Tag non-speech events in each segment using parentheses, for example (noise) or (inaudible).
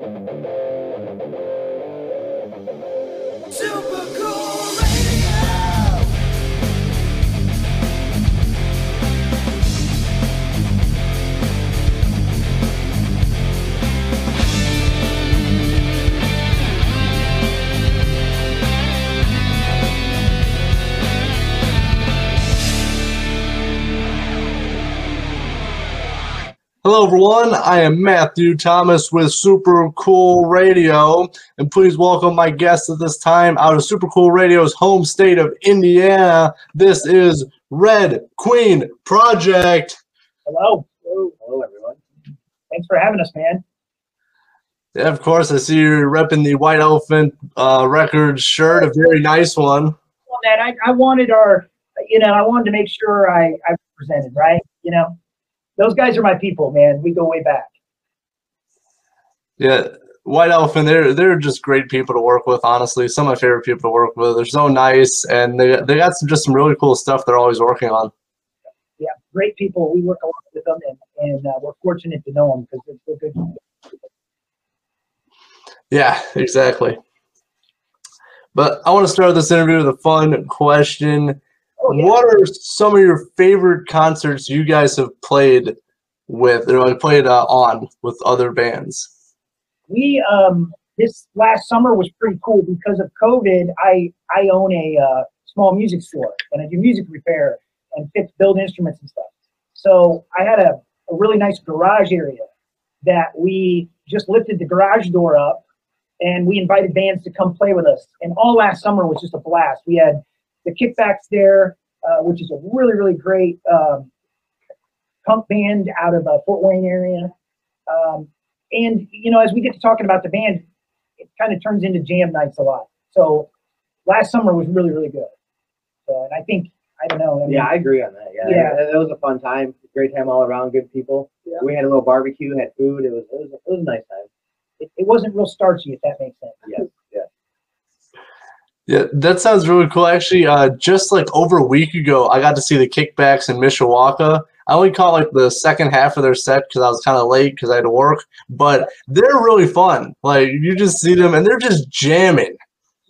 Super cool Hello, everyone. I am Matthew Thomas with Super Cool Radio, and please welcome my guest at this time out of Super Cool Radio's home state of Indiana. This is Red Queen Project. Hello. Hello. Hello, everyone. Thanks for having us, man. Yeah, of course, I see you're repping the White Elephant uh, Records shirt, a very nice one. Well, man, I, I wanted our, you know, I wanted to make sure I, I represented, right? You know, those guys are my people, man. We go way back. Yeah, White Elephant, they're they're just great people to work with. Honestly, some of my favorite people to work with. They're so nice, and they they got some just some really cool stuff they're always working on. Yeah, great people. We work a lot with them, and, and uh, we're fortunate to know them because they're, they're good. Yeah, exactly. But I want to start this interview with a fun question. Oh, yeah. What are some of your favorite concerts you guys have played with or played uh, on with other bands? We um this last summer was pretty cool because of COVID. I I own a uh, small music store and I do music repair and fix build instruments and stuff. So I had a, a really nice garage area that we just lifted the garage door up and we invited bands to come play with us. And all last summer was just a blast. We had the Kickbacks there, uh, which is a really really great um, punk band out of uh, Fort Wayne area. Um, and you know, as we get to talking about the band, it kind of turns into jam nights a lot. So last summer was really really good. So, and I think I don't know. I mean, Yeah, I agree on that. Yeah, Yeah. It, was a fun time. Great time all around. Good people. Yeah. We had a little barbecue, had food. It was it was, it was a nice time. it, it wasn't real starchy, if that makes sense. Yes. Yeah, that sounds really cool. Actually, uh, just like over a week ago, I got to see the Kickbacks in Mishawaka. I only caught like the second half of their set because I was kind of late because I had to work. But they're really fun. Like you just see them and they're just jamming.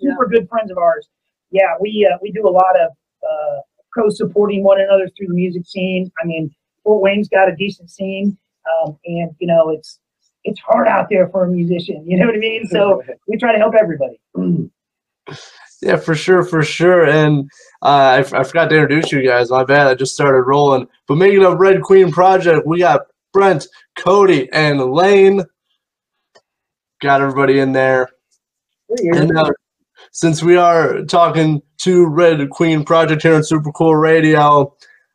super good friends of ours. Yeah, we uh, we do a lot of uh, co-supporting one another through the music scene. I mean, Fort Wayne's got a decent scene, um, and you know it's it's hard out there for a musician. You know what I mean? So (laughs) we try to help everybody. (clears throat) Yeah, for sure, for sure. And uh, I, f- I forgot to introduce you guys. My bad. I just started rolling. But making up Red Queen Project, we got Brent, Cody, and Lane. Got everybody in there. And uh, since we are talking to Red Queen Project here on Super Cool Radio,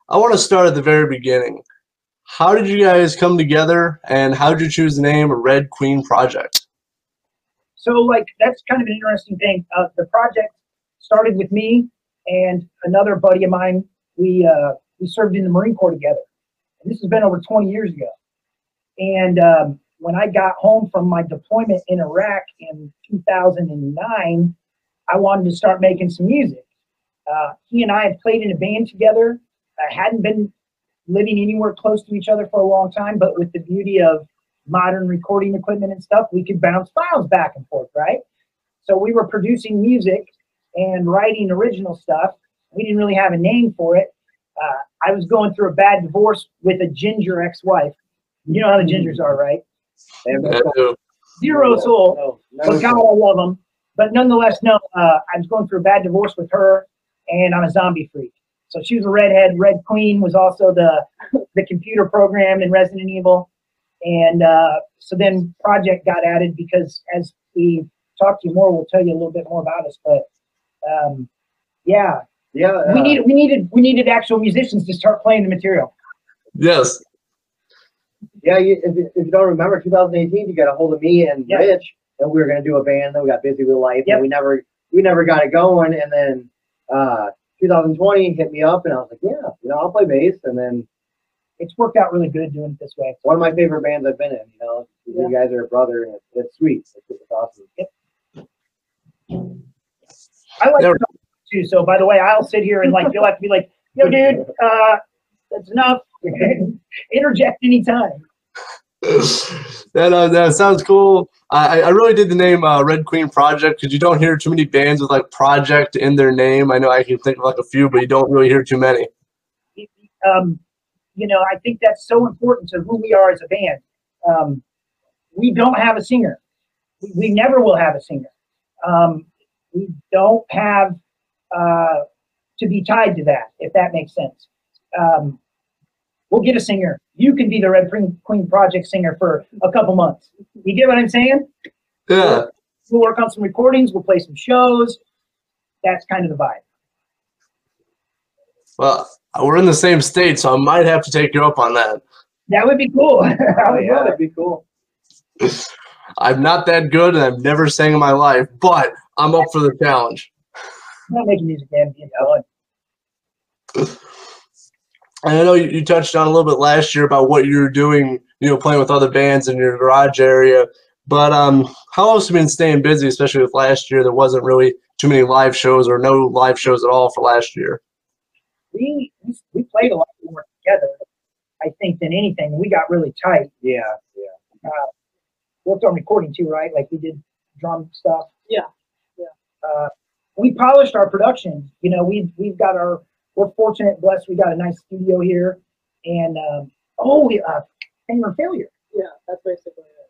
I want to start at the very beginning. How did you guys come together, and how did you choose the name Red Queen Project? So like that's kind of an interesting thing. Uh, the project started with me and another buddy of mine. We uh, we served in the Marine Corps together. And this has been over 20 years ago. And um, when I got home from my deployment in Iraq in 2009, I wanted to start making some music. Uh, he and I had played in a band together. I hadn't been living anywhere close to each other for a long time, but with the beauty of modern recording equipment and stuff, we could bounce files back and forth, right? So we were producing music and writing original stuff. We didn't really have a name for it. Uh, I was going through a bad divorce with a ginger ex-wife. You know how the gingers are, right? Zero soul. No, But God, I love them. But nonetheless, no, uh, I was going through a bad divorce with her, and I'm a zombie freak. So she was a redhead. Red Queen was also the (laughs) the computer program in Resident Evil, and uh, so then Project got added because as we talk to you more, we'll tell you a little bit more about us. But um, yeah, yeah, we uh, needed we needed we needed actual musicians to start playing the material. yes. yeah. You, if, you- if you don't remember, 2018, you got a hold of me and Yeah. Rich, and we were gonna do a band. Then we got busy with life, Yep. and we never we never got it going. And then uh, 2020 hit me up, and I was like, yeah, you know, I'll play bass. And then It's worked out really good doing it this way. one of my favorite bands I've been in. You know, you guys are a brother, and it's, it's sweet. It's, it's awesome. I like Yeah. to talk too. So by the way, I'll sit here and like you'll have to be like, yo, dude, uh, that's enough. (laughs) Interject anytime. (laughs) that, uh, that sounds cool. I, I really did the name uh, Red Queen Project because you don't hear too many bands with like project in their name. I know I can think of like a few, but you don't really hear too many. um, you know, I think that's so important to who we are as a band. Um, we don't have a singer. We, we never will have a singer. Um, we don't have uh, to be tied to that, if that makes sense. Um, we'll get a singer. You can be the Red Queen, Queen Project singer for a couple months. You get what I'm saying? Yeah. We'll work on some recordings. We'll play some shows. That's kind of the vibe. Well, we're in the same state, so I might have to take you up on that. That would be cool. (laughs) oh, yeah, that'd be cool. I'm not that good, and I've never sang in my life, but I'm up for the challenge. I'm not making music, man. Being fun. And I know you, you touched on a little bit last year about what you were doing, you know, playing with other bands in your garage area. But um, how else have you been staying busy, especially with last year? There wasn't really too many live shows or no live shows at all for last year. We we we played a lot more together, I think, than anything. We got really tight. Yeah, yeah. Worked on recording too, right? Like we did drum stuff. Yeah, yeah. Uh, we polished our production. You know, we've we've got our. We're fortunate, blessed. We got a nice studio here, and um, oh, we, uh, fame or failure. Yeah, that's basically it.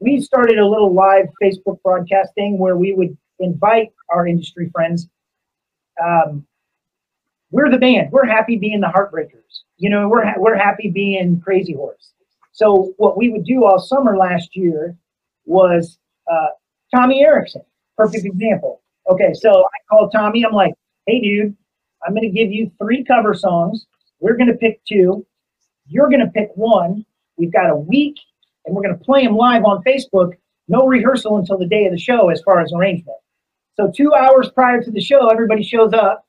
we started a little live Facebook broadcast thing where we would invite our industry friends. Um, we're the band. We're happy being the Heartbreakers. You know, we're ha- we're happy being Crazy Horse. So what we would do all summer last year was uh, Tommy Erickson, perfect example. Okay, so I called Tommy. I'm like, hey, dude, I'm going to give you three cover songs. We're going to pick two. You're going to pick one. We've got a week and we're going to play them live on Facebook. No rehearsal until the day of the show, as far as arrangement. So two hours prior to the show, everybody shows up.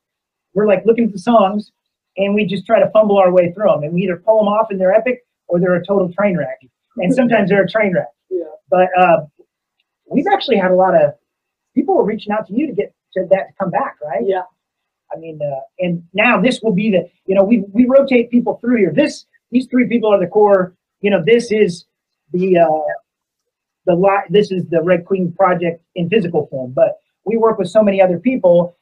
We're like looking at the songs, and we just try to fumble our way through them. And we either pull them off and they're epic, or they're a total train wreck. And sometimes they're a train wreck. Yeah. But uh, we've actually had a lot of people were reaching out to you to get to that to come back, right? Yeah. I mean, uh, and now this will be the, you know, we we rotate people through here. This these three people are the core. You know, this is the uh, the li- This is the Red Queen project in physical form. But we work with so many other people.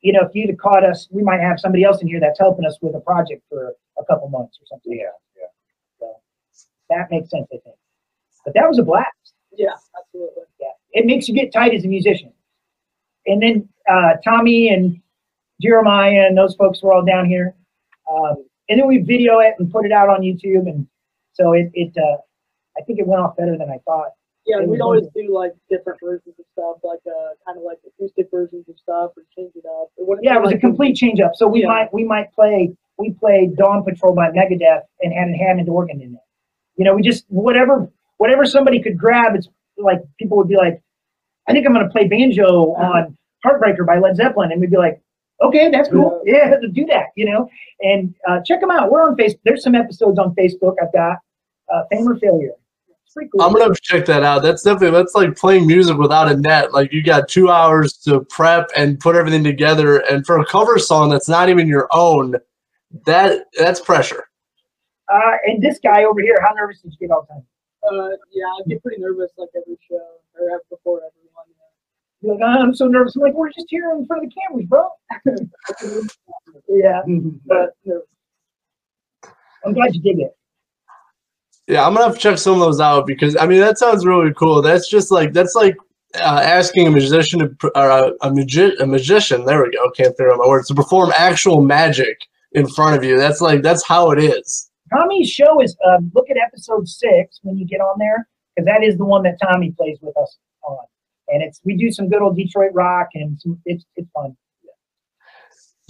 You know, if you'd have caught us, we might have somebody else in here that's helping us with a project for a couple months or something. Yeah, yeah. So that makes sense, I think. But that was a blast Yeah, absolutely. yeah, it makes you get tight as a musician. And then uh, Tommy and Jeremiah and those folks were all down here. Um, and then we video it and put it out on YouTube, and so it it uh, I think it went off better than I thought. Yeah, we'd always do like different versions of stuff, like uh, kind of like acoustic versions of stuff, or change it up. It Yeah, it was a complete change up. So we Yeah. might we might play we played Dawn Patrol by Megadeth and had a Hammond organ in it. You know, we just whatever whatever somebody could grab. It's like people would be like, I think I'm going to play banjo on Heartbreaker by Led Zeppelin, and we'd be like, okay, that's cool. Yeah, (laughs) do that. You know, and uh, check them out. We're on Facebook. There's some episodes on Facebook. I've got uh, Fame or Failure. It's pretty cool. I'm gonna have to check that out. That's definitely that's like playing music without a net. Like you got two hours to prep and put everything together, and for a cover song that's not even your own, that that's pressure. uh, and this guy over here, how nervous did you get all the time? Uh, yeah, I get pretty nervous like every show or ev- before everyone. Yeah. You're like, "Oh, I'm so nervous. I'm like, we're just here in front of the cameras, bro. (laughs) yeah, (laughs) But nervous. I'm glad you did it. Yeah, I'm gonna have to check some of those out because I mean that sounds really cool. That's just like that's like uh, asking a musician to, or a, a, a magician. There we go. Can't figure out my words to perform actual magic in front of you. That's like that's how it is. Tommy's show is um, look at episode six when you get on there because that is the one that Tommy plays with us on, and it's we do some good old Detroit rock and some, it's it's fun.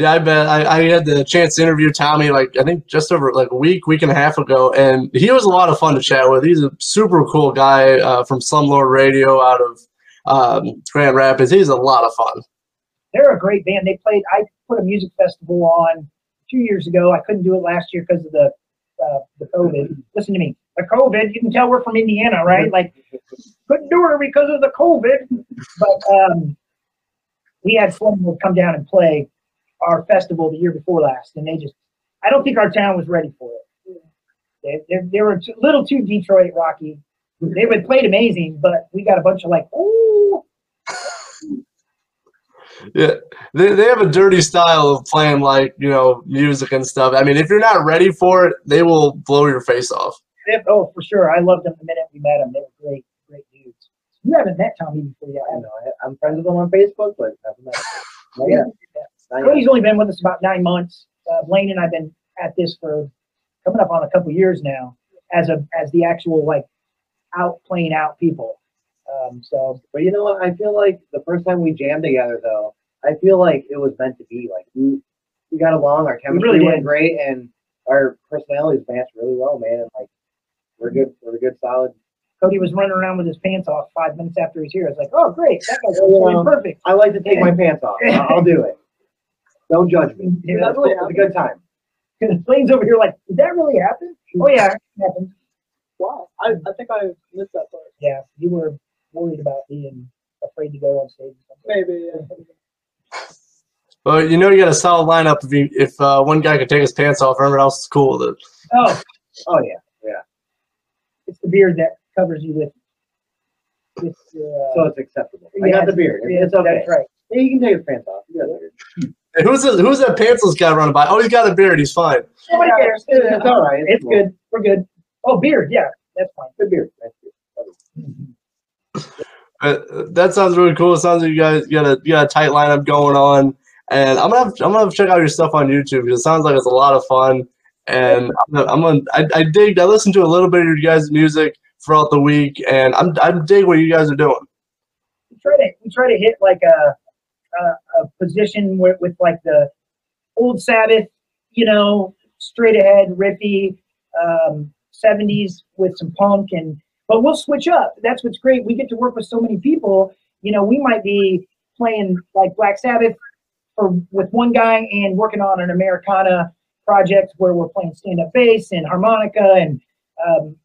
Yeah, I bet. I, I had the chance to interview Tommy like I think just over like a week, week and a half ago, and he was a lot of fun to chat with. He's a super cool guy uh, from Slumlord Radio out of um, Grand Rapids. He's a lot of fun. They're a great band. They played. I put a music festival on two years ago. I couldn't do it last year because of the uh, the COVID. Listen to me, the COVID. You can tell we're from Indiana, right? Like couldn't do it because of the COVID. But um, we had someone come down and play our festival the year before last, and they just. I don't think our town was ready for it. They, they, they were a little too Detroit Rocky. They would played amazing, but we got a bunch of like, oh, Yeah, they, they have a dirty style of playing like you know music and stuff. I mean, if you're not ready for it, they will blow your face off. they- oh, for sure. I loved them the minute we met them. They were great, great dudes. You haven't met Tommy before, yeah? I know. I, I'm friends with them on Facebook, but never met. them. (laughs) Yeah. Not yet. Cody's only been with us about nine months. Uh, Lane and I've been at this for coming up on a couple years now, as a as the actual like out playing out people. Um, so But you know what? I feel like the first time we jammed together, though, I feel like it was meant to be. Like we, we got along, our chemistry really went great, and our personalities matched really well, man. And like we're good, we're a good, solid. Cody was running around with his pants off five minutes after he's here. I was like, oh great, that guy's playing perfect. I like to take my pants off. (laughs) I'll do it. Don't judge me. Yeah, It's cool. It's a good time. (laughs) Lane's over here like, did that really happen? Oh yeah, it happened. Wow. I, I think I missed that part. Yeah, you were worried about being afraid to go on stage. or something. Maybe. Yeah. (laughs) But you know, you got a solid lineup if you, if uh, one guy can take his pants off, everyone else is cool with it. Oh, Oh yeah. Yeah. It's the beard that covers you with. with uh, So it's acceptable. I got the beard. yeah, It's okay. That's right. Yeah, you can take his pants off. You got the beard. (laughs) And who's the, who's that pantsless guy running by? Oh, he's got a beard. He's fine. Nobody cares. It's, it's all right. It's cool. good. We're good. Oh, beard. Yeah, that's fine. Good beard. Nice beard. Uh, that sounds really cool. It sounds like you guys got a you got a tight lineup going on, and I'm gonna have, I'm gonna have to check out your stuff on YouTube because it sounds like it's a lot of fun. And I'm gonna, I'm gonna I, I dig I listened to a little bit of your guys' music throughout the week, and I'm I dig what you guys are doing. We try to we try to hit like a a, a position with, with like the old Sabbath, you know, straight ahead riffy, um, 70s with some punk and but we'll switch up. That's what's great. We get to work with so many people. You know, we might be playing like Black Sabbath for with one guy and working on an Americana project where we're playing stand up bass and harmonica and um,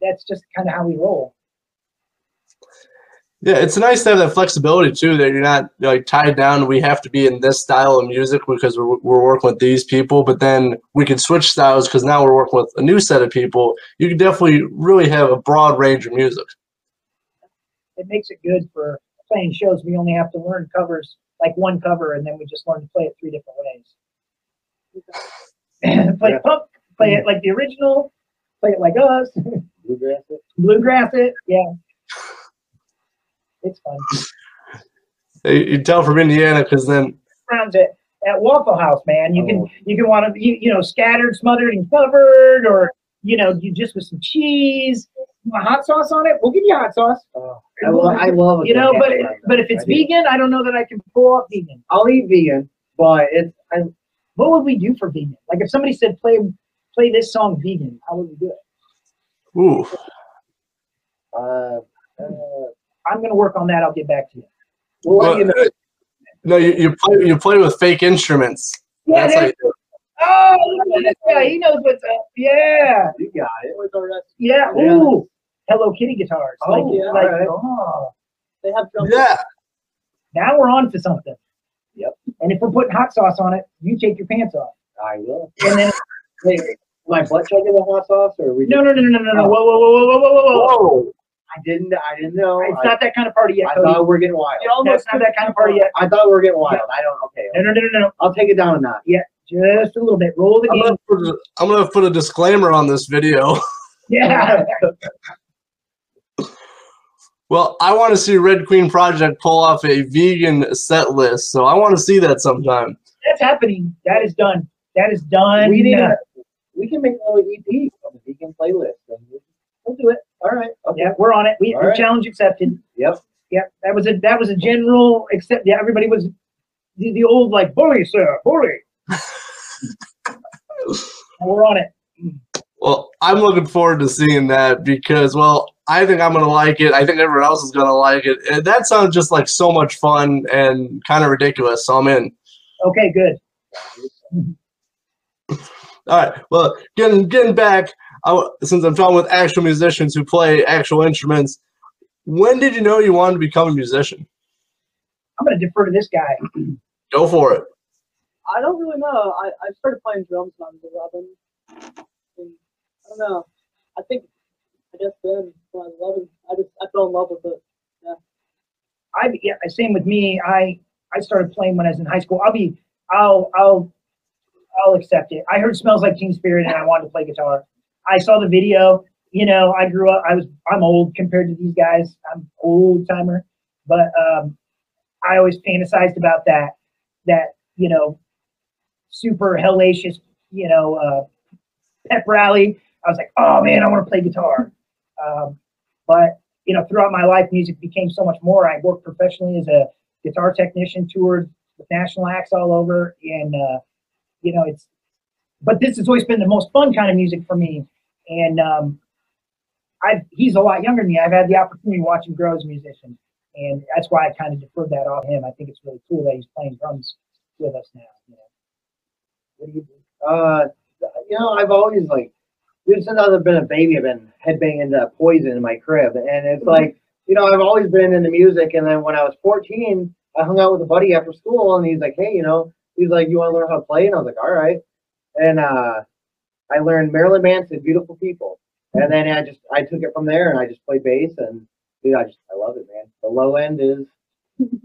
that's just kind of how we roll. Yeah, it's nice to have that flexibility too. That you're not like tied down. We have to be in this style of music because we're we're working with these people. But then we can switch styles because now we're working with a new set of people. You can definitely really have a broad range of music. it makes it good for playing shows. We only have to learn covers, like one cover, and then we just learn to play it three different ways. (clears throat) play Yeah. punk, play it like the original, play it like us, Bluegrass. it. bluegrass it. Yeah, it's fun. You you tell from Indiana because then Rounds at at Waffle House, man. You Oh. can you can want to you, you know scattered, smothered, and covered, or you know you just with some cheese, want hot sauce on it. We'll give you hot sauce. Oh, I, lo- I love. a You know, but hamburger. but if it's I vegan, I don't know that I can pull off vegan. I'll eat vegan, but it's I, what would we do for vegan? Like if somebody said play play this song vegan, how would we do it? ooh, uh, uh, I'm gonna work on that. I'll get back to you. we'll Well, you know. no, you, you play you play with fake instruments. Yeah, That's there- like oh, look at this guy. He knows what's up. Yeah, You got it. With our rest, yeah. Yeah. Ooh, Hello Kitty guitars. Oh, like, yeah, like alright. oh, they have drums. yeah. now we're on to something. Yep. And if we're putting hot sauce on it, you take your pants off. I will. And then Wait, my butt chugging the hot sauce, or we? no, no, no, no, no, no, no. Whoa, whoa, whoa, whoa, whoa, whoa, whoa, whoa. Whoa. I didn't. I didn't know. It's I, not that kind of party yet, I Cody. thought we were getting wild. You almost not that kind of party yet. I thought we were getting wild. I don't. Okay. No, no, no, no, no. I'll take it down a notch. Yeah, just a little bit. Roll the I'm game. gonna, put a, I'm gonna put a disclaimer on this video. (laughs) Yeah. (laughs) Well, I want to see Red Queen Project pull off a vegan set list, so I want to see that sometime. That's happening. That is done. That is done. We need. A, we can make a little EP of the vegan playlist. and We'll do it. All right. Okay. Yeah, we're on it. We All right. challenge accepted. Yep. Yeah, that was a that was a general accept. Yeah, everybody was the, the old like bully, sir, bully. (laughs) We're on it. Well, I'm looking forward to seeing that because, well, I think I'm gonna like it. I think everyone else is gonna like it. And that sounds just like so much fun and kind of ridiculous. So I'm in. Okay, good. All right. Well, getting getting back, I, since I'm talking with actual musicians who play actual instruments, when did you know you wanted to become a musician? I'm gonna defer to this guy. (clears throat) Go for it. I don't really know. I, I started playing drums when I was 11. And I don't know. I think I guess then when I was 11, I just I fell in love with it. Yeah. I yeah, same with me. I I started playing when I was in high school. I'll be I'll I'll I'll accept it. I heard "Smells Like Teen Spirit" and I wanted to play guitar. I saw the video. You know, I grew up. I was I'm old compared to these guys. I'm old timer, but um, I always fantasized about that. That you know, super hellacious. You know, uh, pep rally. I was like, oh man, I want to play guitar. Um, but you know, throughout my life, music became so much more. I worked professionally as a guitar technician, toured with national acts all over, and uh, you know, it's. But this has always been the most fun kind of music for me, and um, I he's a lot younger than me. I've had the opportunity to watch him grow as a musician, and that's why I kind of deferred that off him. I think it's really cool that he's playing drums with us now. You know. What do you do? Uh, you know, I've always like, dude, since I've been a baby, I've been headbanging to Poison in my crib, and it's like, you know, I've always been into music. And then when I was 14, I hung out with a buddy after school, and he's like, hey, you know, he's like, you want to learn how to play? And I was like, all right. And uh, I learned Marilyn Manson, "Beautiful People," and then I just I took it from there, and I just play bass, and dude, I just I love it, man. The low end is.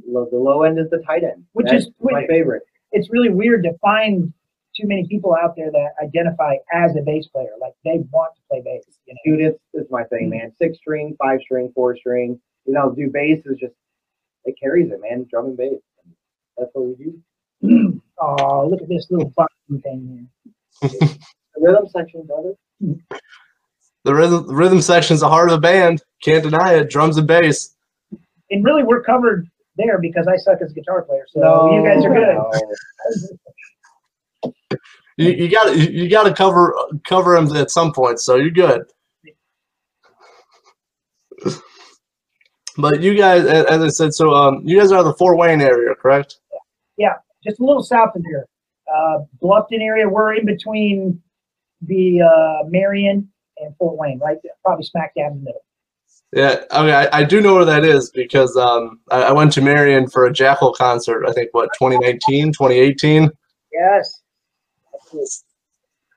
lo- The low end is the tight end, Which That's is- my favorite. it's really weird to find too many people out there that identify as a bass player. Like they want to play bass. You know? dude, it's it's my thing, man. Mm-hmm. Six string, five string, four string. You know, do bass is just it carries it, man. Drum and bass. That's what we do. (clears throat) Oh, look at this little fucking thing (laughs) The rhythm section, brother. The rhythm, the rhythm section's the heart of the band. Can't deny it. Drums and bass. And really, we're covered there because I suck as a guitar player. So you guys are good. no. You, you got you, you got to cover cover them at some point, so you're good. But you guys, as I said, so um, you guys are in the Fort Wayne area, correct? Yeah, just a little south of here, uh, Bluffton area. We're in between the uh, Marion and Fort Wayne, right? there, Probably smack dab in the middle. Yeah, okay, I, I do know where that is because um, I, I went to Marion for a Jackyl concert. I think what 2019, 2018. Yes.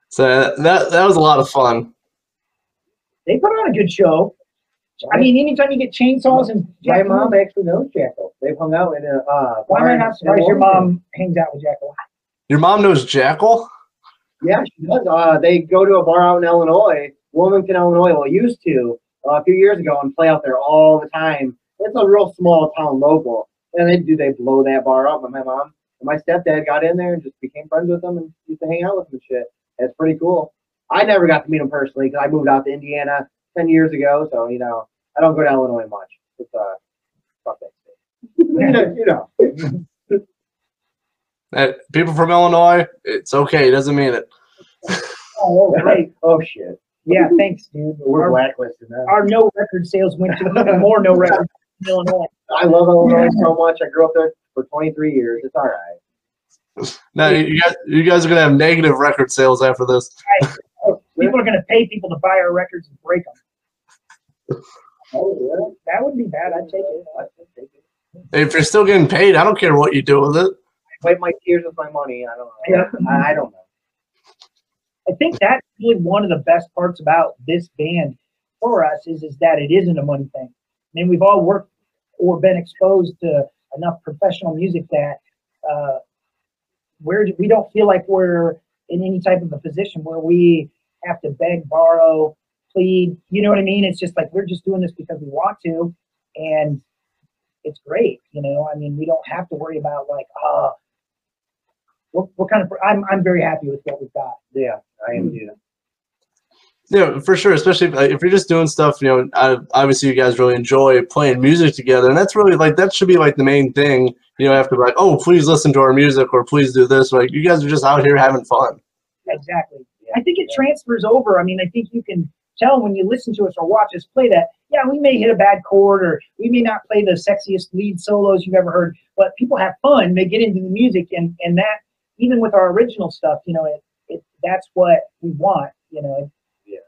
So that that was a lot of fun. They put on a good show. I mean, anytime you get chainsaws and my Jack- mom actually knows Jackyl. They've hung out in a uh, Why am I not surprised your mom hangs out with Jackyl? Your mom knows Jackyl. Yeah, she does. Uh, they go to a bar out in Illinois, Wilmington, Illinois. Well, used to uh, a few years ago, and play out there all the time. It's a real small town local, and they do they blow that bar up. And my mom and my stepdad got in there and just became friends with them and used to hang out with them and shit. It's pretty cool. I never got to meet him personally because I moved out to Indiana ten years ago. So you know, I don't go to Illinois much. It's uh, fuck that state. (laughs) you know, (laughs) you know. Uh, people from Illinois, it's okay. It doesn't mean it. Oh, great. (laughs) oh shit, Yeah, thanks, dude. we're Our, blacklisted now. our no record sales went to even more no record (laughs) in Illinois. I love Illinois so (laughs) much. I grew up there for 23 years. It's all right. Now you guys, you guys are gonna have negative record sales after this. People are going to pay people to buy our records and break them. Oh, That would be bad. I'd take it. yeah. I take it. If you're still getting paid, I don't care what you do with it. Wipe my tears with my money. I don't know. Yeah. I, I don't know. I think that's really one of the best parts about this band for us is, is that it isn't a money thing. I mean, we've all worked or been exposed to enough professional music that uh, we're, we don't feel like we're in any type of a position where we have to beg, borrow, plead. You know what I mean? It's just like we're just doing this because we want to, and it's great. You know, I mean, we don't have to worry about like, uh, what, what kind of. I'm I'm very happy with what we've got. Yeah, I am hmm. too. Yeah, for sure. Especially if, like, if you're just doing stuff, you know, I, obviously you guys really enjoy playing music together, and that's really like that should be like the main thing. You know, have to be like, oh, please listen to our music or please do this. Like you guys are just out here having fun. Exactly. I think it transfers over. I mean, I think you can tell when you listen to us or watch us play that, yeah, we may hit a bad chord or we may not play the sexiest lead solos you've ever heard, but people have fun. They get into the music and, and that, even with our original stuff, you know, it, it that's what we want, you know. Yeah.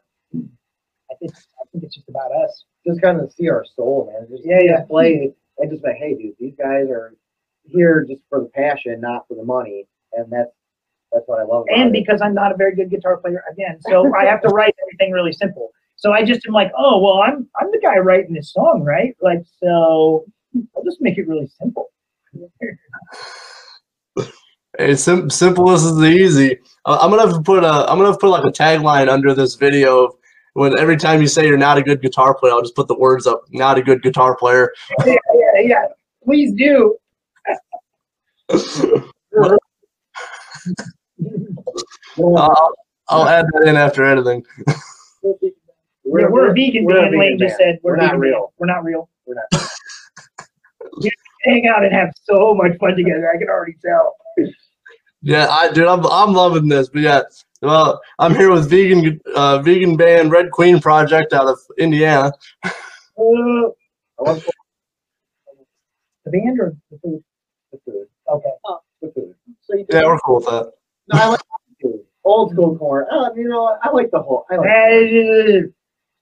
I think, I think it's just about us. Just kind of see our soul, man. Just Yeah, yeah. play and just like, hey, dude, these guys are here just for the passion, not for the money, and that's That's what I love. About and it. because I'm not a very good guitar player again, so I have to write everything really simple. So I just am like, oh well, I'm I'm the guy writing this song, right? Like, so I'll just make it really simple. (laughs) It's sim- simple as is easy. Uh, I'm gonna have to put a I'm gonna have to put like a tagline under this video of when every time you say you're not a good guitar player, I'll just put the words up, not a good guitar player. (laughs) yeah, yeah, yeah. Please do. (laughs) I'll, I'll add that in after editing. We're, yeah, we're, a vegan we're a band. Lane vegan just said we're, We're not real. band. We're not real. We're not. (laughs) Hang out and have so much fun together. I can already tell. Yeah, I dude, I'm I'm loving this. But yeah, well, I'm here with vegan uh, vegan band Red Queen Project out of Indiana. Uh, the band or the food? the food. Okay. The food. So you Yeah, we're cool with that. No, I like the food. Old school corn. Uh, you know. I like the whole. I like. Uh,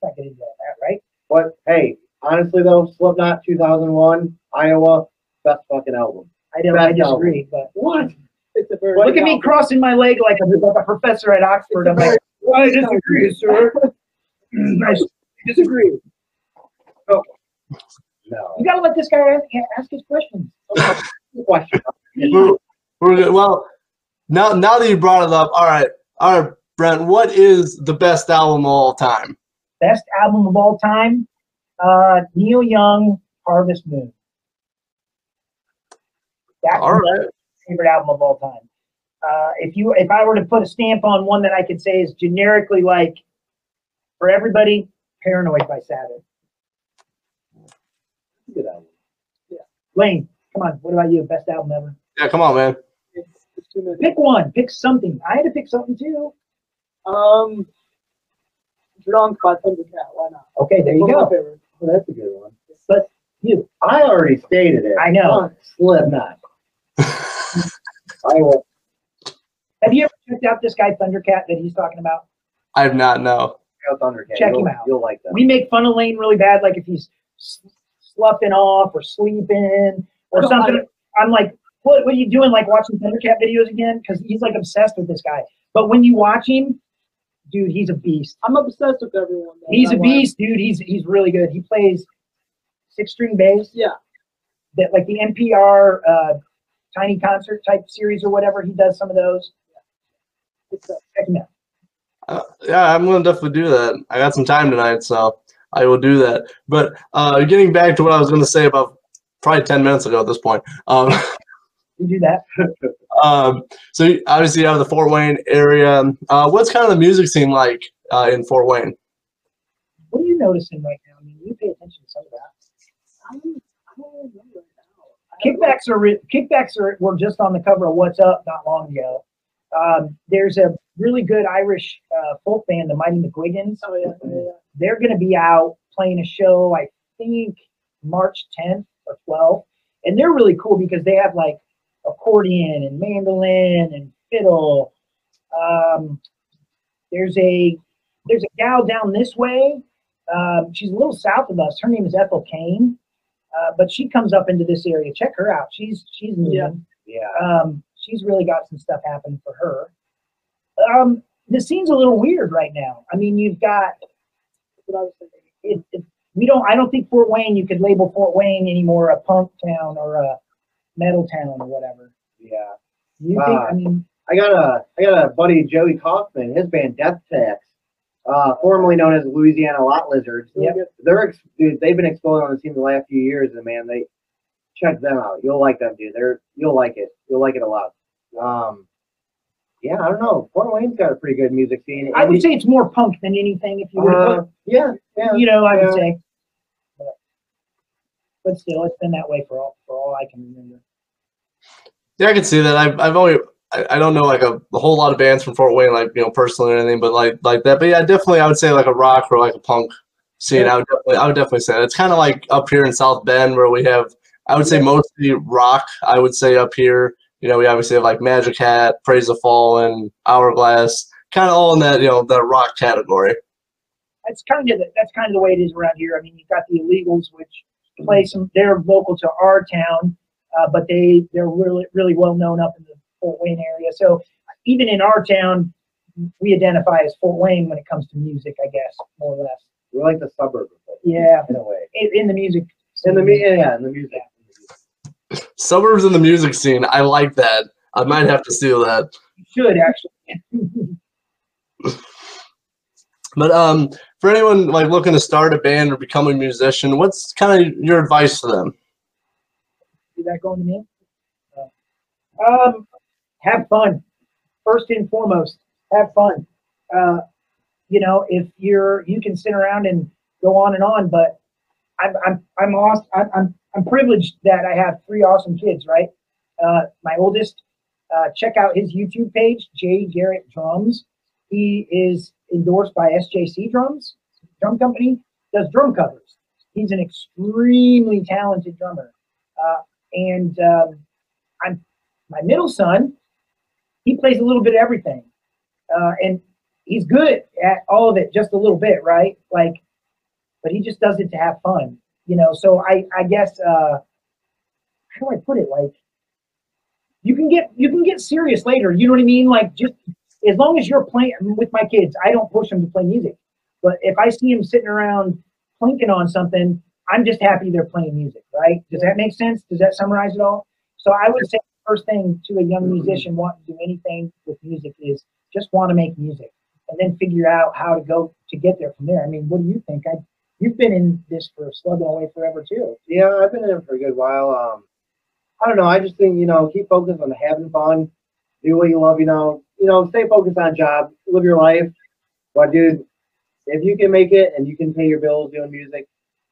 not getting into that, right? But hey, honestly though, Slipknot 2001, Iowa, best fucking album. I don't. I Best disagree. But What? It's a very look at me crossing my leg like a, like a professor at Oxford. I'm like, well, I disagree, sir. (laughs) I disagree. No. You gotta let this guy ask, ask his questions. Good (laughs) question. We're, we're good. Well, now now that you brought it up, all right, all right, Brent, what is the best album of all time? Best album of all time, uh, Neil Young, Harvest Moon. That's All my right. Favorite album of all time. Uh, if you, if I were to put a stamp on one that I could say is generically like for everybody, Paranoid by Sabbath. Good album. Yeah. Lane, come on, what about you? Best album ever? Yeah, come on, man. It's, it's. Pick one. Pick something. I had to pick something too. Um, Drunk by Thundercat. Why not? Okay, there you One of my go. favorites. Oh, that's a good one. But you, I already stated it. I know. Fuck Slipknot. (laughs) I have you ever checked out this guy Thundercat that he's talking about? I have not no. Thundercat. Check you'll, him out. You'll like them. We make fun of Lane really bad, like if he's s- sloughing off or sleeping or I something. like- I'm like, what, what are you doing? Like watching Thundercat videos again? Because he's like obsessed with this guy. But when you watch him, dude, he's a beast. I'm obsessed with everyone. though. He's I a like- beast, dude. He's he's really good. He plays six string bass. Yeah. That like the NPR uh, tiny concert type series or whatever. He does some of those. It's a, Check him out. Uh, yeah, I'm gonna definitely do that. I got some time tonight, so I will do that. But uh, getting back to what I was gonna say about probably ten minutes ago at this point. Um, (laughs) do that. um, so you- obviously you have the Fort Wayne area. Uh, what's kind of the music scene like uh, in Fort Wayne? What are you noticing right now? I mean, you pay attention to some of that. I don't, I don't remember right now. I don't know. Kickbacks are re- kickbacks are were just on the cover of Whatzup not long ago. Um, there's a really good Irish uh, folk band, the Mighty McGuigans. Oh yeah. They're going to be out playing a show, I think March 10th or 12th, and they're really cool because they have like accordion and mandolin and fiddle. Um, there's a there's a gal down this way. Um, she's a little south of us. Her name is Ethel Kane, uh, but she comes up into this area. Check her out. She's she's moving. Yeah. Yeah. Um, she's really got some stuff happening for her. Um, the scene's a little weird right now. I mean, you've got That's what I was thinking. it, it, we don't. I don't think Fort Wayne. You could label Fort Wayne anymore a punk town or a metal town or whatever. Yeah. You think? Uh, I mean, I got a I got a buddy Joey Kaufman. His band Death Tax, uh, formerly known as Louisiana Lot Lizards. Really Yep. They're ex- dude. They've been exploding on the scene the last few years, and man, they check them out. You'll like them, dude. They're you'll like it. You'll like it a lot. Um, yeah, I don't know. Fort Wayne's got a pretty good music scene. I would say it's more punk than anything. If you were uh, put, yeah, yeah. you know, I would yeah. say. But, but still, it's been that way for all for all I can remember. Yeah, I can see that. I've I've only I, I don't know like a, a whole lot of bands from Fort Wayne, like you know personally or anything, but like like that. But yeah, definitely I would say like a rock or like a punk scene. I would definitely I would definitely say that. it's kind of like up here in South Bend where we have I would say mostly rock. I would say up here, you know, we obviously have like Magic Hat, Praise the Fallen, Hourglass, kind of all in that you know that rock category. That's kind of the, that's kind of the way it is around here. I mean, you've got the illegals, which play some. They're local to our town, uh, but they they're really really well known up in the Fort Wayne area. So even in our town, we identify as Fort Wayne when it comes to music, I guess, more or less. We're like the suburb of it, Yeah, in a way. in, in the music. In the me, yeah, in the music. Suburbs in the music scene. I like that. I might have to steal that. You should actually. (laughs) But um, for anyone like looking to start a band or become a musician, what's kind of your advice to them? Is that going to me? Uh, Um, have fun. First and foremost, have fun. Uh, you know, if you're, you can sit around and go on and on, but I'm, I'm, I'm awesome. I'm, I'm, I'm privileged that I have three awesome kids, right? Uh, my oldest, uh, check out his YouTube page, Jay Garrett Drums. He is endorsed by SJC Drums, drum company, does drum covers. He's an extremely talented drummer. Uh, and um, I'm my middle son. He plays a little bit of everything, uh, and he's good at all of it, just a little bit, right? Like, but he just does it to have fun, you know. So I, I guess, uh, how do I put it? Like, you can get you can get serious later. You know what I mean? Like, just as long as you're playing with my kids, I don't push them to play music. But if I see them sitting around plinking on something, I'm just happy they're playing music, right? Does that make sense? Does that summarize it all? So I would say first thing to a young musician wanting to do anything with music is just want to make music and then figure out how to go to get there from there. I mean, what do you think? I you've been in this for slugging away forever too. Yeah, I've been in it for a good while. Um, I don't know. I just think you know, keep focused on having fun, do what you love. You know, you know, stay focused on job, live your life. But dude, if you can make it and you can pay your bills doing music,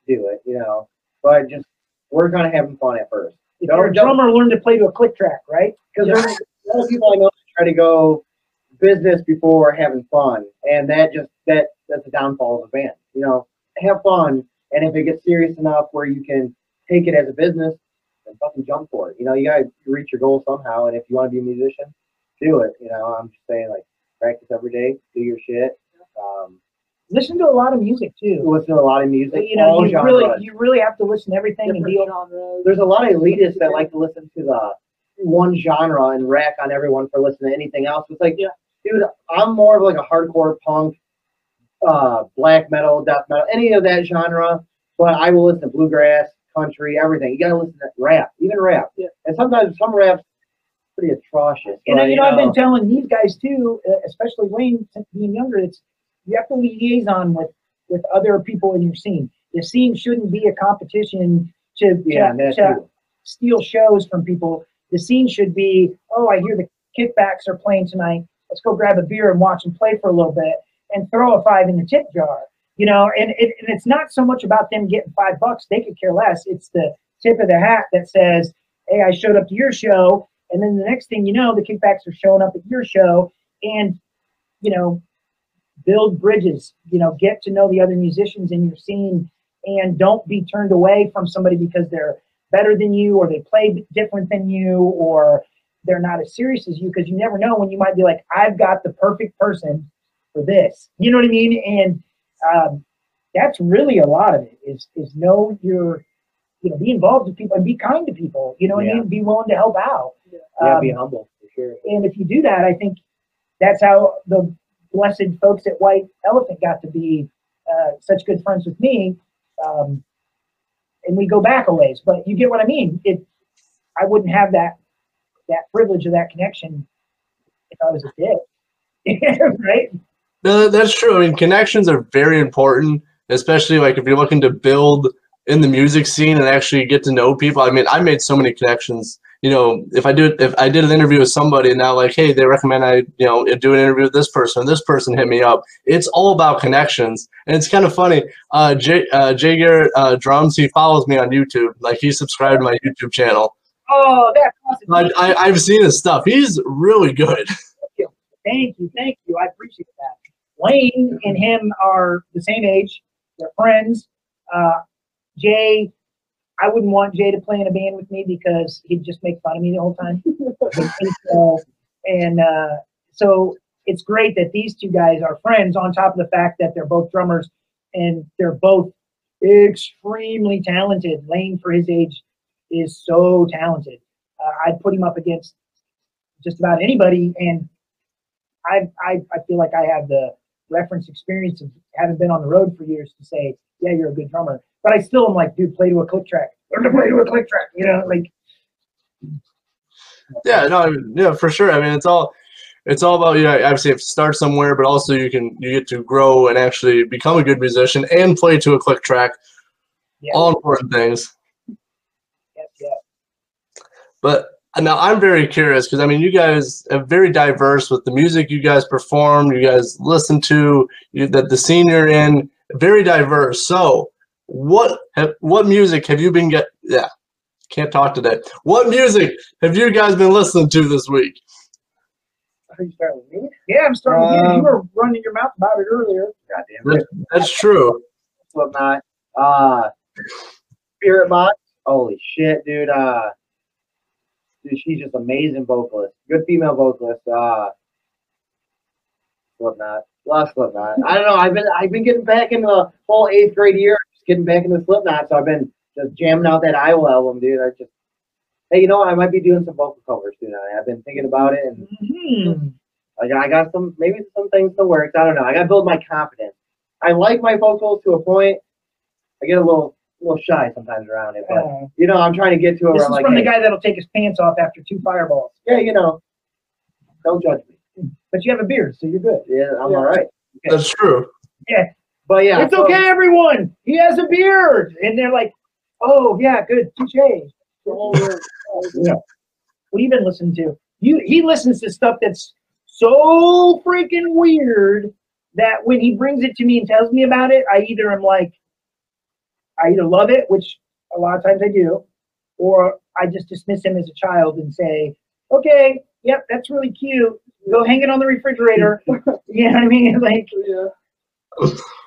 do it. You know, but just work on having fun at first. If Don't- you're a drummer, learn to play to a click track, right? Because Yeah. a lot of people I know try to go business before having fun, and that just that that's a downfall of a band. You know, have fun, and if it gets serious enough where you can take it as a business, then fucking jump for it. You know, you gotta reach your goal somehow, and if you want to be a musician, do it. You know, I'm just saying, like practice every day, do your shit. Um, Listen to a lot of music too. listen to a lot of music, you know, you genres. really you really have to listen to everything and Different be genres. there's a lot of elitists that like to listen to the one genre and rack on everyone for listening to anything else. It's like, Yeah. dude, I'm more of like a hardcore punk, uh, black metal, death metal, any of that genre. But I will listen to bluegrass, country, everything. You gotta listen to rap, even rap. Yeah. And sometimes some rap's pretty atrocious. And but, you know, I've been telling these guys too, uh, especially Lane, being younger, it's you have to liaison with with other people in your scene. The scene shouldn't be a competition to yeah, to, to steal shows from people. The scene should be, oh, I hear the kickbacks are playing tonight. Let's go grab a beer and watch them play for a little bit and throw a five in the tip jar. You know, and, it, and it's not so much about them getting five bucks. They could care less. It's the tip of the hat that says, hey, I showed up to your show. And then the next thing you know, the kickbacks are showing up at your show. And, you know, build bridges, you know, get to know the other musicians in your scene and don't be turned away from somebody because they're better than you or they play different than you or they're not as serious as you because you never know when you might be like, I've got the perfect person for this. You know what I mean? And um, that's really a lot of it is is know your you know, be involved with people and be kind to people. You know what I mean? Be willing to help out. Yeah, Um, be humble for sure. and if you do that, I think that's how the blessed folks at White Elephant got to be uh, such good friends with me. Um, and we go back a ways, but you get what I mean. If I wouldn't have that that privilege of that connection if I was a dick, (laughs) right? No, that's true. I mean, connections are very important, especially like if you're looking to build in the music scene and actually get to know people. I mean, I made so many connections. You know, if I do, if I did an interview with somebody and now like, hey, they recommend I, you know, do an interview with this person, this person hit me up. It's all about connections, and it's kind of funny. Uh, Jay, uh, Jay Garrett uh, drums. He follows me on YouTube. Like he subscribed to my YouTube channel. Oh, that's awesome. I, I, I've seen his stuff. He's really good. (laughs) Thank you, thank you. I appreciate that. Lane and him are the same age. They're friends. Uh, Jay, I wouldn't want Jay to play in a band with me because he'd just make fun of me the whole time. (laughs) (laughs) and uh, so it's great that these two guys are friends. On top of the fact that they're both drummers and they're both extremely talented. Lane, for his age, is so talented. Uh, I'd put him up against just about anybody, and I, I I feel like I have the reference experience of having been on the road for years to say, yeah, you're a good drummer. But I still am like, dude, play to a click track. Learn to play to a click track. You know, like Yeah, no, I mean, yeah, for sure. I mean, it's all it's all about you know obviously you start somewhere, but also you can you get to grow and actually become a good musician and play to a click track. yeah, All important things. yeah, yeah. But now I'm very curious because I mean, you guys are very diverse with the music you guys perform, you guys listen to, you, that the scene you're in, very diverse. So, what have, what music have you been get? Yeah, can't talk today. What music have you guys been listening to this week? Are you starting with me? Yeah, I'm starting get it. You Um, were running your mouth about it earlier. Goddamn. it. that's true. Slipknot. Uh, Spiritbox. Holy shit, dude. Uh, dude, she's just amazing vocalist. Good female vocalist. Uh, Slipknot. Love Slipknot. I don't know. I've been I've been getting back into the whole eighth grade year, just getting back into Slipknot. So I've been just jamming out that Iowa album, dude. I just hey, you know what? I might be doing some vocal covers soon. I- I've been thinking about it, and hmm I got, I got some maybe some things to work. I don't know. I got to build my confidence. I like my vocals to a point. I get a little little shy sometimes around it, but Uh, you know, I'm trying to get to it. this Where is I'm like, from the hey, guy that'll take his pants off after two fireballs. yeah, you know, don't judge me. But you have a beard, so you're good. Yeah, I'm Yeah. all right. That's true. Yeah. But yeah, it's so- okay, everyone. He has a beard, and they're like, "Oh yeah, good, touche." The whole room. Yeah. What have you been listening to? You he listens to stuff that's so freaking weird that when he brings it to me and tells me about it, I either am like, I either love it, which a lot of times I do, or I just dismiss him as a child and say, "Okay, yep, that's really cute. Go hang it on the refrigerator." (laughs) you know what I mean? (laughs) Like, Yeah.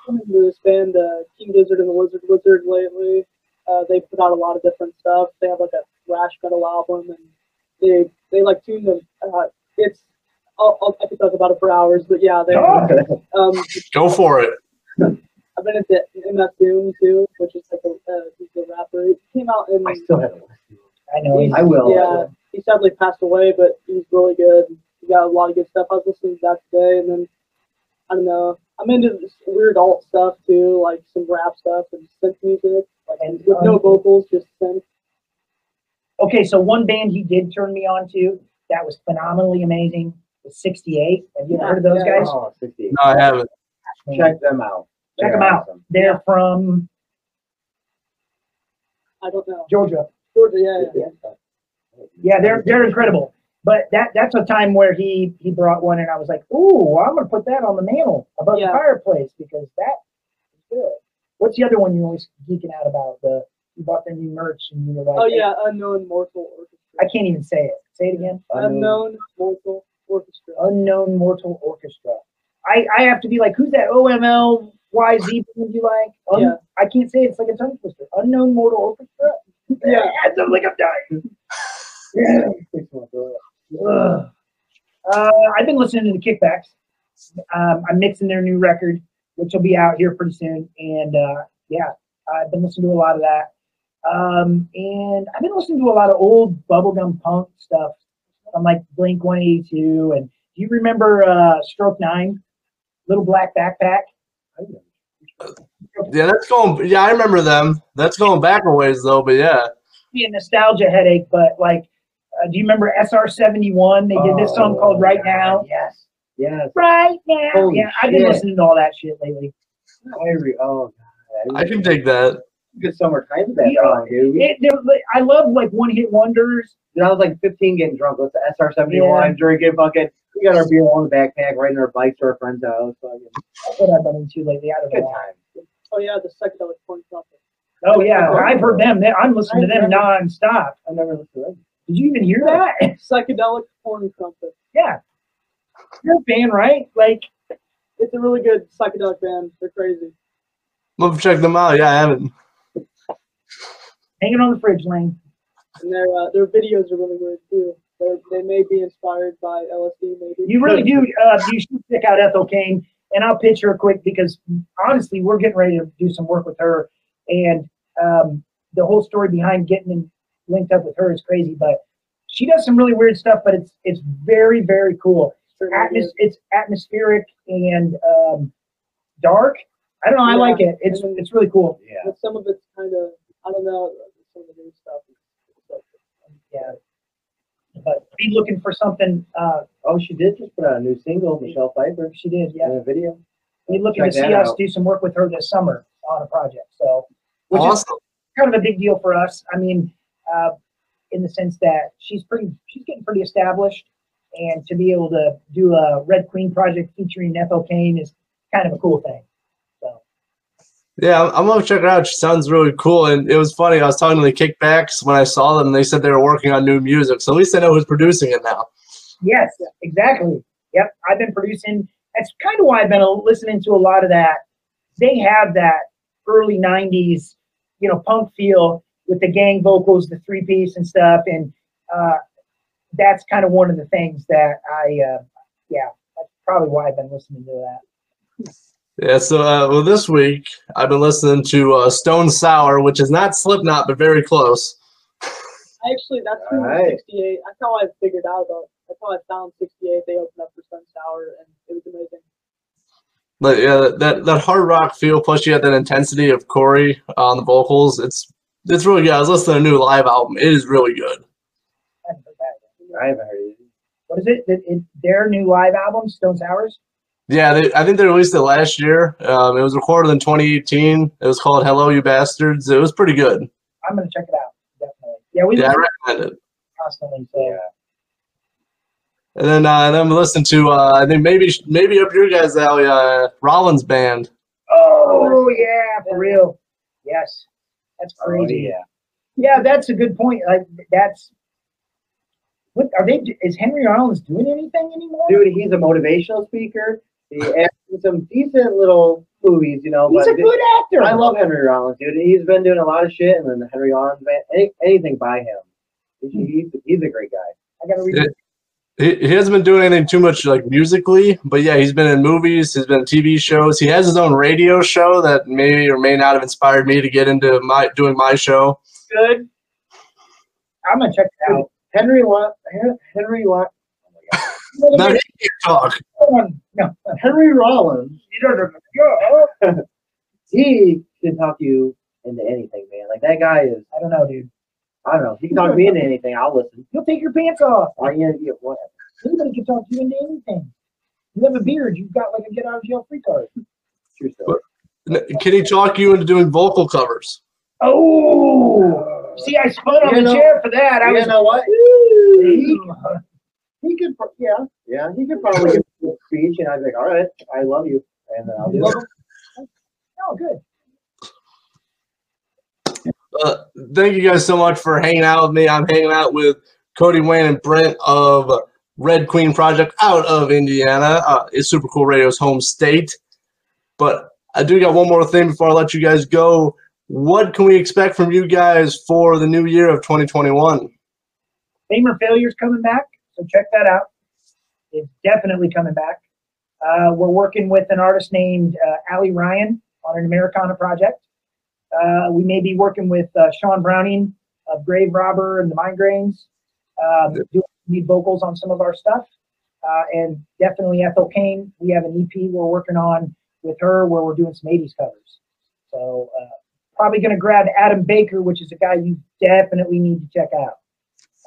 I'm into this band, uh, King Gizzard and the Lizard Wizard lately. Uh, they put out a lot of different stuff. They have like a thrash metal album, and they they like tune them. Uh, it's I'll, I'll, I could talk about it for hours, but yeah, they. Oh. Um, Go for it. (laughs) I've been into MF Doom too, which is like a uh, he's a rapper. He came out in I still haven't. listened. I know. he's- I will. yeah, he sadly passed away, but he's really good. He got a lot of good stuff. I was listening to that today, and then I don't know. I'm into this weird alt stuff too, like some rap stuff and synth music, like And, with no um, vocals, just synth. Okay, so one band he did turn me on to that was phenomenally amazing was 68. Have you ever heard of those Yeah. guys? Oh, 60. No, I haven't. Check them out. Check them out. awesome. They're from I don't know. Georgia. Georgia, yeah, yeah. Yeah, they're they're incredible. But that that's a time where he he brought one and I was like, ooh, I'm gonna put that on the mantle above Yeah. the fireplace because that is good. What's the other one you're always geeking out about? The you bought their new merch and you were like, Oh yeah, Unknown Mortal Orchestra. I can't even say it. Say it again. Unknown Mortal Orchestra. Unknown Mortal Orchestra. I, I have to be like, who's that OML YZ band you like? Un- Yeah. I can't say it. it's like a tongue twister. Unknown Mortal Orchestra. Yeah. (laughs) I'm like I'm dying. (laughs) yeah. Uh, I've been listening to the Kickbacks. Um, I'm mixing their new record, which will be out here pretty soon. And uh, yeah, I've been listening to a lot of that. Um, and I've been listening to a lot of old bubblegum punk stuff. I'm like Blink 182. And do you remember uh, Stroke 9? Little Black Backpack? Yeah, that's going. Yeah, I remember them. That's going back a ways though. But yeah, Be a nostalgia headache, but like, uh, do you remember SR71? They did this song called Right Now. Yes. Yes. Right now. Holy yeah, I've been shit. listening to all that shit lately. Every, oh, God. I can dig that. Good summer times with that Yeah. song, dude. It, they're like- I love like one hit wonders. Dude, I was like 15 getting drunk with the SR71, Yeah. drinking fucking. We got our beer on the backpack, riding our bikes to our friend's house. Fucking That's what I've been into lately. I don't good know. why. time. Oh yeah, the Psychedelic Porn Crumpets. Oh yeah, I've heard them. They- I'm listening to them I never- non-stop. I never listened to them. Did you even hear that? (laughs) Psychedelic Porn Crumpets. yeah. You're a fan, right? Like, It's a really good psychedelic band. They're crazy. Love to check them out. Yeah, I haven't. Hanging on the fridge lane. And their uh, their videos are really weird too. They they may be inspired by LSD, maybe. You really do. Uh, you should check out Ethel Kane, and I'll pitch her quick because honestly, we're getting ready to do some work with her, and um, the whole story behind getting linked up with her is crazy. But she does some really weird stuff, but it's it's very very cool. atmos- it's atmospheric and um, dark. I don't know. I like it. It's then- it's really cool. Yeah. But some of it's kind of I don't know some of the new stuff. Is, is Yeah. But be looking for something. Uh, Oh, she did just put out a new single, Michelle Pfeiffer, she did. Yeah. in a video. Be looking Check to see us out. do some work with her this summer on a project. So, which is Awesome. kind of a big deal for us. I mean, uh, in the sense that she's pretty, she's getting pretty established, and to be able to do a Red Queen project featuring Ethel Kane is kind of a cool thing. So, Yeah, I'm, I'm gonna check it out. She sounds really cool, and it was funny. I was talking to the Kickbacks when I saw them. They said they were working on new music, so at least I know who's producing it now. yes, exactly. Yep, I've been producing. That's kind of why I've been listening to a lot of that. They have that early '90s, you know, punk feel with the gang vocals, the three piece and stuff, and uh, that's kind of one of the things that I, uh, yeah, that's probably why I've been listening to that. Yeah, so uh, well, this week I've been listening to uh, Stone Sour, which is not Slipknot, but very close. Actually that's who Alright. 68. That's how I figured out though. That's how I found 68. They opened up for Stone Sour and it was amazing. But yeah, that that hard rock feel, plus you have that intensity of Corey on the vocals. It's it's really good. I was listening to a new live album. It is really good. I haven't heard that. I haven't heard it. What is it? It- it- their new live album, Stone Sours? Yeah, they, I think they released it last year. Um, it was recorded in 2018. It was called "Hello, You Bastards." It was pretty good. I'm gonna check it out. Definitely. Yeah, we Yeah, I listen recommend it. constantly. So And then uh, then we listened to uh, I think maybe maybe up your guys' alley, uh, Rollins band. Oh yeah, for real. Yes, that's crazy. Oh, yeah. yeah. that's a good point. Like that's what are they? Is Henry Rollins doing anything anymore? Dude, he's a motivational speaker. He some decent little movies, you know. he's but a good actor. I love Henry Rollins, dude. He's been doing a lot of shit, and then the Henry Rollins band, any, anything by him. He's, hmm. he's, he's a great guy. I gotta read. It. He, he hasn't been doing anything too much like musically, but yeah, he's been in movies. He's been in TV shows. He has his own radio show that may or may not have inspired me to get into my doing my show. Good. I'm gonna check it out. Henry Wa- Henry Wa- Now he can talk. No, Henry Rollins, you don't know. (laughs) he can talk you into anything, man. Like that guy is, I don't know, dude. I don't know. He can talk me into anything. I'll listen. You'll take your pants off. Or, yeah, yeah, whatever. Anybody can talk you into anything. You have a beard. You've got like a get out of jail free card. True story. Can he talk you into doing vocal covers? Oh, uh, see, I spun on You the know- chair for that. I you was. know what? Ooh. He could, pro- yeah, yeah. He could probably give a speech, and I'd be like, all right, I love you, and then I'll do it. Oh, good. Uh, thank you guys so much for hanging out with me. I'm hanging out with Cody Lane and Brent of Red Queen Project out of Indiana. Uh, it's Super Cool Radio's home state. But I do got one more thing before I let you guys go. What can we expect from you guys for the new year of 2021? Fame or Failure's coming back, so check that out. It's definitely coming back. Uh, we're working with an artist named uh, Ali Ryan on an Americana project. Uh, we may be working with uh, Sean Browning of Grave Robber and the Migraines, um, doing lead vocals on some of our stuff. Uh, and definitely Ethel Kane. We have an EP we're working on with her where we're doing some 80s covers. So uh, probably going to grab Adam Baker, which is a guy you definitely need to check out.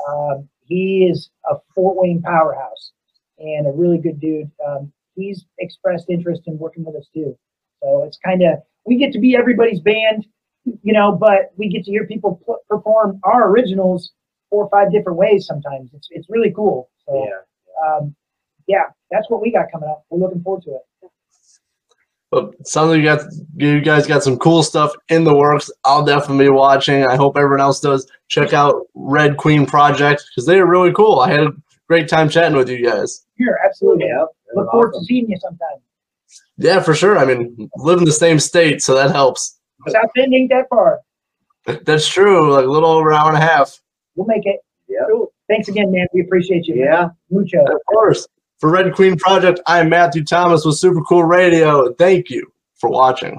Um, he is a Fort Wayne powerhouse and a really good dude. Um, he's expressed interest in working with us too. So it's kind of, we get to be everybody's band, you know, but we get to hear people pl- perform our originals four or five different ways sometimes. It's, it's really cool. So, Yeah. um, yeah, that's what we got coming up. We're looking forward to it. But it sounds like you got you guys got some cool stuff in the works. I'll definitely be watching. I hope everyone else does. Check out Red Queen Project because they are really cool. I had a great time chatting with you guys. Here, absolutely. Yep. Look forward to seeing you sometime. Yeah, for sure. I mean, live in the same state, so that helps. South Bend ain't that far. That's true. Like a little over an hour and a half. We'll make it. Yep. Cool. Thanks again, man. We appreciate you. Yeah. Mucho. Of course. For Red Queen Project, I'm Matthew Thomas with Super Cool Radio. Thank you for watching.